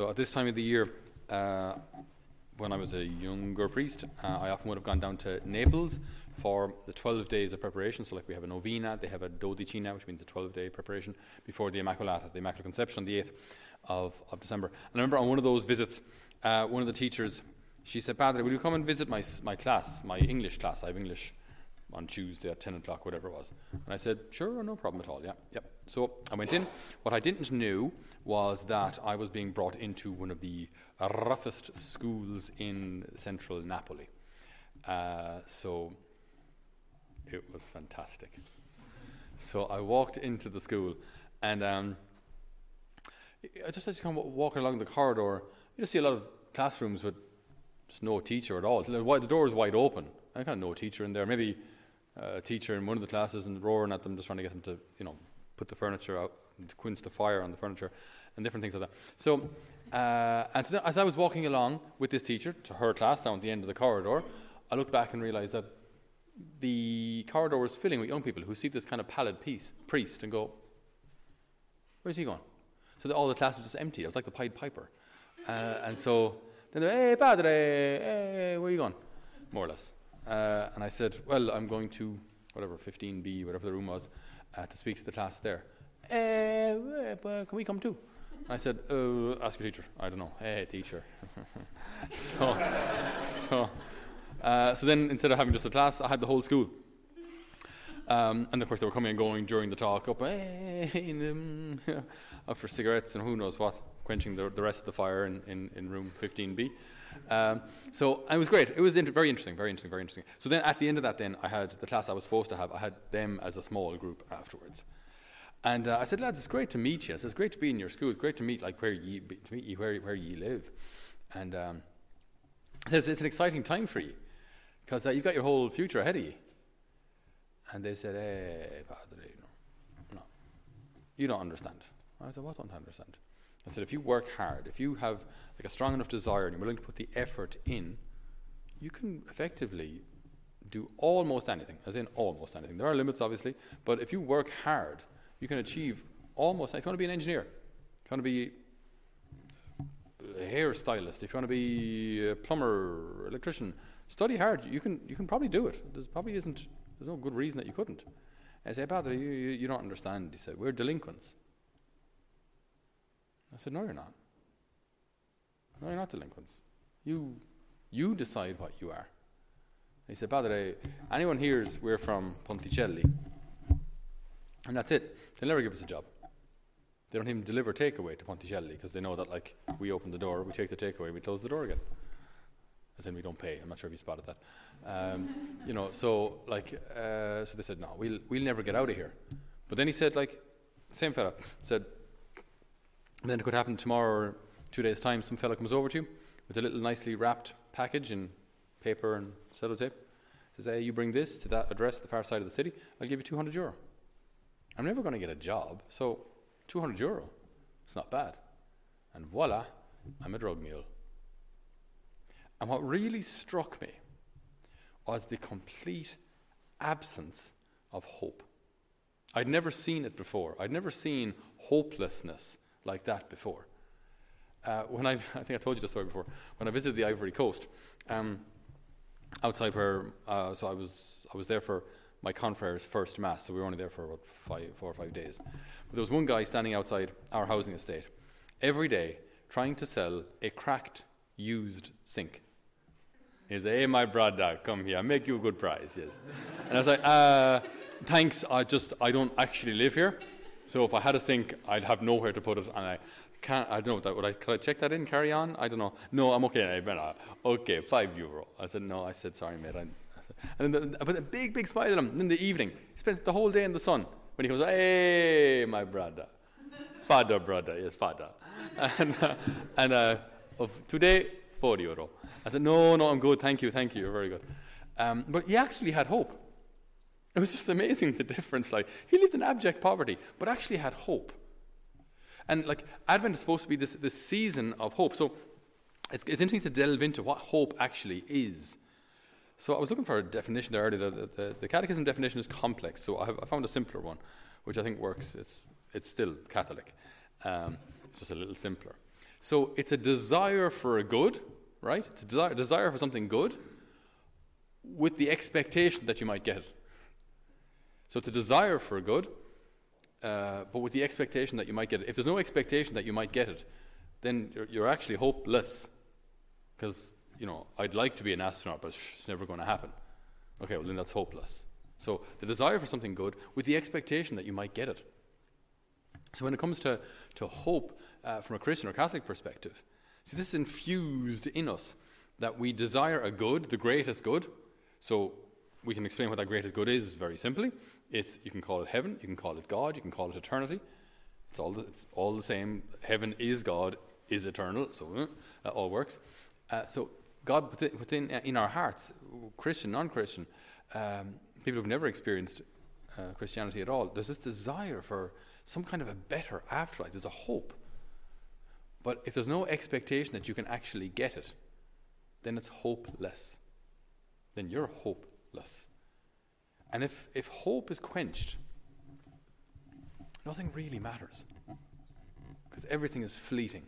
So at this time of the year, uh, when I was a younger priest, uh, I often would have gone down to Naples for the 12 days of preparation. So, like we have a novena, they have a dodicina, which means a 12 day preparation before the Immaculata, the Immaculate Conception, on the 8th of, of December. And I remember on one of those visits, uh, one of the teachers, she said, Padre, will you come and visit my, my class, my English class? I have English on Tuesday at 10 o'clock, whatever it was. And I said, sure, no problem at all, yeah, yep. So I went in. What I didn't know was that I was being brought into one of the roughest schools in central Napoli. Uh, so it was fantastic. So I walked into the school, and um, I just as you come walking along the corridor, you just see a lot of classrooms with just no teacher at all. The door is wide open. I kind of no teacher in there. Maybe a teacher in one of the classes and roaring at them, just trying to get them to, you know, put the furniture out, to quench the fire on the furniture, and different things like that. So, uh, and so as I was walking along with this teacher to her class down at the end of the corridor, I looked back and realised that the corridor was filling with young people who see this kind of pallid piece, priest and go, "Where's he going?" So the, all the classes just empty. It was like the Pied Piper, uh, and so then, "Hey, padre, hey, where are you going?" More or less. Uh, and I said, Well, I'm going to whatever, 15B, whatever the room was, uh, to speak to the class there. Uh, can we come too? And I said, uh, Ask your teacher. I don't know. Hey, teacher. so, so, uh, so then instead of having just a class, I had the whole school. Um, and of course, they were coming and going during the talk, up, hey, um, up for cigarettes and who knows what, quenching the, the rest of the fire in, in, in room 15B. Um, so it was great. It was inter- very interesting, very interesting, very interesting. So then at the end of that, then I had the class I was supposed to have. I had them as a small group afterwards. And uh, I said, lads, it's great to meet you. I Said, it's great to be in your school. It's great to meet like where you to meet you where where you live. And um, I said, it's, it's, an exciting time for you because uh, you've got your whole future ahead of you. And they said, hey, padre, no, no, you don't understand. I said, what don't I understand? I said, if you work hard, if you have like a strong enough desire and you're willing to put the effort in, you can effectively do almost anything, as in almost anything. There are limits, obviously, but if you work hard, you can achieve almost. If you want to be an engineer, if you want to be a hairstylist, if you want to be a plumber, electrician, study hard. You can you can probably do it. There's probably isn't. There's no good reason that you couldn't. I say, Padre, you, you, you don't understand. He said, we're delinquents. I said, No, you're not. No, you're not delinquents. You, you decide what you are. He said, Padre, anyone hears we're from Ponticelli, and that's it. They'll never give us a job. They don't even deliver takeaway to Ponticelli because they know that, like, we open the door, we take the takeaway, we close the door again. As in, we don't pay. I'm not sure if you spotted that. Um, you know, so, like, uh, so they said, no, we'll, we'll never get out of here. But then he said, like, same fella said, and then it could happen tomorrow or two days' time, some fellow comes over to you with a little nicely wrapped package in paper and sellotape. Says, hey, you bring this to that address the far side of the city, I'll give you 200 euro. I'm never going to get a job, so 200 euro, it's not bad. And voila, I'm a drug mule. And what really struck me was the complete absence of hope. I'd never seen it before. I'd never seen hopelessness like that before. Uh, when I, I think I told you the story before. When I visited the Ivory Coast, um, outside where, uh, so I was, I was there for my confrere's first mass. So we were only there for about five, four or five days. But there was one guy standing outside our housing estate every day, trying to sell a cracked, used sink. He said, "Hey, my brother, come here. Make you a good price." Yes, and I was like, uh, "Thanks. I just I don't actually live here." So if I had a sink, I'd have nowhere to put it, and I can't. I don't know. that Would I? Could I check that in? Carry on? I don't know. No, I'm okay. I better. Okay, five euro. I said no. I said sorry, mate. I, and then the, I put a big, big smile on him. in the evening, he spent the whole day in the sun. When he goes, hey, my brother, father, brother, yes, father, and uh, and uh, of today, four euro. I said no, no, I'm good. Thank you, thank you. You're very good. Um, but he actually had hope. It was just amazing the difference. Like he lived in abject poverty, but actually had hope. And like Advent is supposed to be this, this season of hope. So it's, it's interesting to delve into what hope actually is. So I was looking for a definition there earlier. The, the, the Catechism definition is complex, so I, have, I, found a simpler one, which I think works. It's, it's still Catholic. Um, it's just a little simpler. So it's a desire for a good, right? It's a desire, desire for something good with the expectation that you might get it. So it's a desire for a good, uh, but with the expectation that you might get it. If there's no expectation that you might get it, then you're, you're actually hopeless. Because, you know, I'd like to be an astronaut, but it's never going to happen. Okay, well, then that's hopeless. So the desire for something good with the expectation that you might get it. So when it comes to, to hope uh, from a Christian or Catholic perspective, see, this is infused in us that we desire a good, the greatest good. So we can explain what that greatest good is very simply. It's, you can call it heaven, you can call it God, you can call it eternity. It's all the, it's all the same. Heaven is God, is eternal, so uh, all works. Uh, so God within, within uh, in our hearts, Christian, non-Christian, um, people who've never experienced uh, Christianity at all, there's this desire for some kind of a better afterlife. There's a hope. But if there's no expectation that you can actually get it, then it's hopeless. Then you're hopeless. And if, if hope is quenched, nothing really matters. Because everything is fleeting.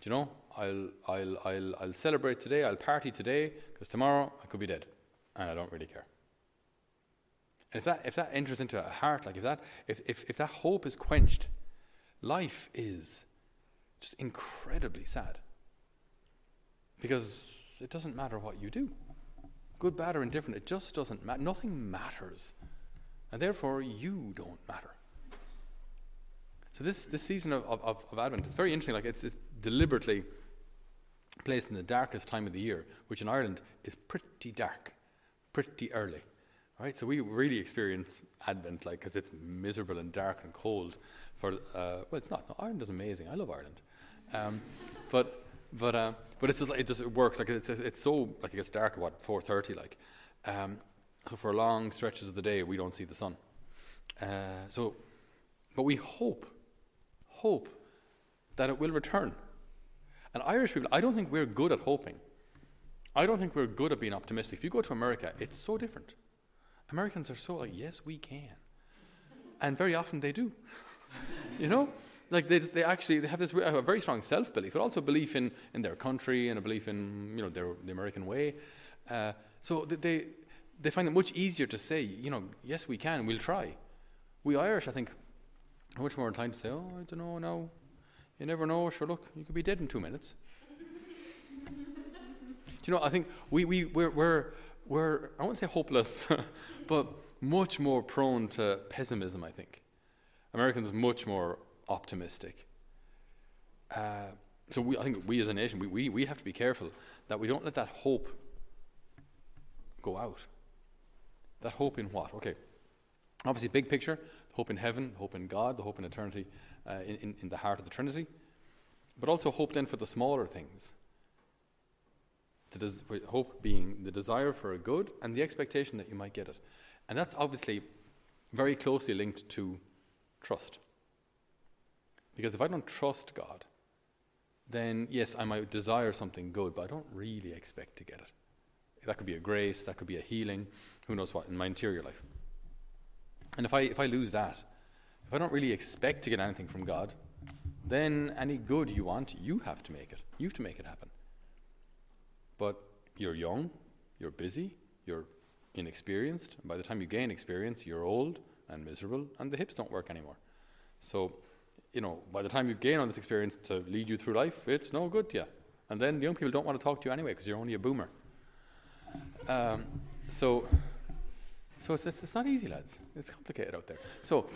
Do you know? I'll, I'll, I'll, I'll celebrate today, I'll party today, because tomorrow I could be dead. And I don't really care. And if that, if that enters into a heart, like if that, if, if, if that hope is quenched, life is just incredibly sad. Because it doesn't matter what you do. Good, bad, or indifferent, it just doesn't matter. Nothing matters. And therefore, you don't matter. So this, this season of, of, of Advent, it's very interesting. Like it's, it's deliberately placed in the darkest time of the year, which in Ireland is pretty dark, pretty early. Right, so we really experience Advent like because it's miserable and dark and cold. For uh, well, it's not. No, Ireland is amazing. I love Ireland, um, but but uh, but it's just, it just it works like it's it's so like it gets dark what four thirty like. Um, so for long stretches of the day we don't see the sun. Uh, so, but we hope, hope that it will return. And Irish people, I don't think we're good at hoping. I don't think we're good at being optimistic. If you go to America, it's so different. Americans are so like, yes, we can. And very often they do. you know? Like they, they actually they have this a very strong self belief, but also a belief in, in their country and a belief in you know their, the American way. Uh, so they they find it much easier to say, you know, yes, we can, we'll try. We Irish, I think, are much more inclined to say, oh, I don't know, no, you never know. Sure, look, you could be dead in two minutes. Do you know? I think we we we're, we're we're, I won't say hopeless, but much more prone to pessimism, I think. Americans much more optimistic. Uh, so we, I think we as a nation, we, we, we have to be careful that we don't let that hope go out. That hope in what? Okay. Obviously, big picture hope in heaven, hope in God, the hope in eternity, uh, in, in, in the heart of the Trinity. But also hope then for the smaller things the des- hope being the desire for a good and the expectation that you might get it. And that's obviously very closely linked to trust. Because if I don't trust God, then yes, I might desire something good, but I don't really expect to get it. That could be a grace, that could be a healing, who knows what, in my interior life. And if I, if I lose that, if I don't really expect to get anything from God, then any good you want, you have to make it. You have to make it happen. But you're young, you're busy, you're inexperienced. And by the time you gain experience, you're old and miserable, and the hips don't work anymore. So, you know, by the time you gain all this experience to lead you through life, it's no good to you. And then the young people don't want to talk to you anyway because you're only a boomer. Um, so, so it's, it's, it's, not easy, lads. It's complicated out there. So,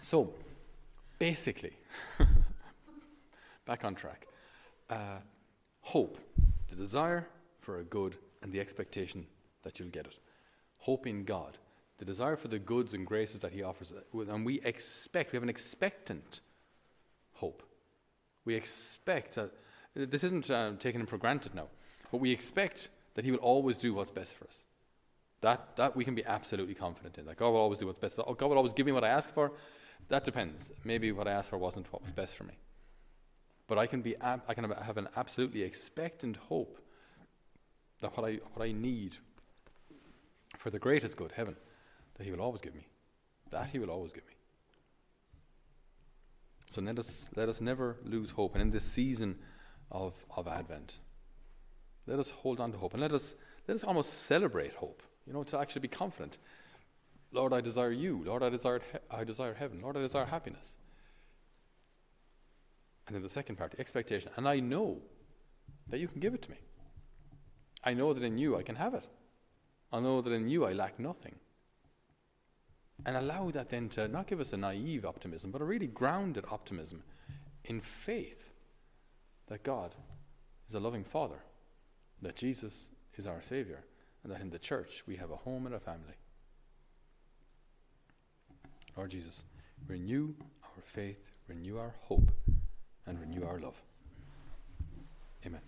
so basically, back on track. Uh, hope the desire for a good and the expectation that you'll get it. Hope in God, the desire for the goods and graces that He offers. And we expect, we have an expectant hope. We expect, that, this isn't uh, taken for granted now, but we expect that He will always do what's best for us. That, that we can be absolutely confident in. That God will always do what's best. God will always give me what I ask for. That depends. Maybe what I asked for wasn't what was best for me. But I can, be, I can have an absolutely expectant hope that what I, what I need for the greatest good, heaven, that He will always give me. That He will always give me. So let us, let us never lose hope. And in this season of, of Advent, let us hold on to hope and let us, let us almost celebrate hope, you know, to actually be confident. Lord, I desire you. Lord, I desire, he- I desire heaven. Lord, I desire happiness. And then the second part, the expectation. And I know that you can give it to me. I know that in you I can have it. I know that in you I lack nothing. And allow that then to not give us a naive optimism, but a really grounded optimism in faith that God is a loving Father, that Jesus is our Savior, and that in the church we have a home and a family. Lord Jesus, renew our faith, renew our hope, and renew our love. Amen.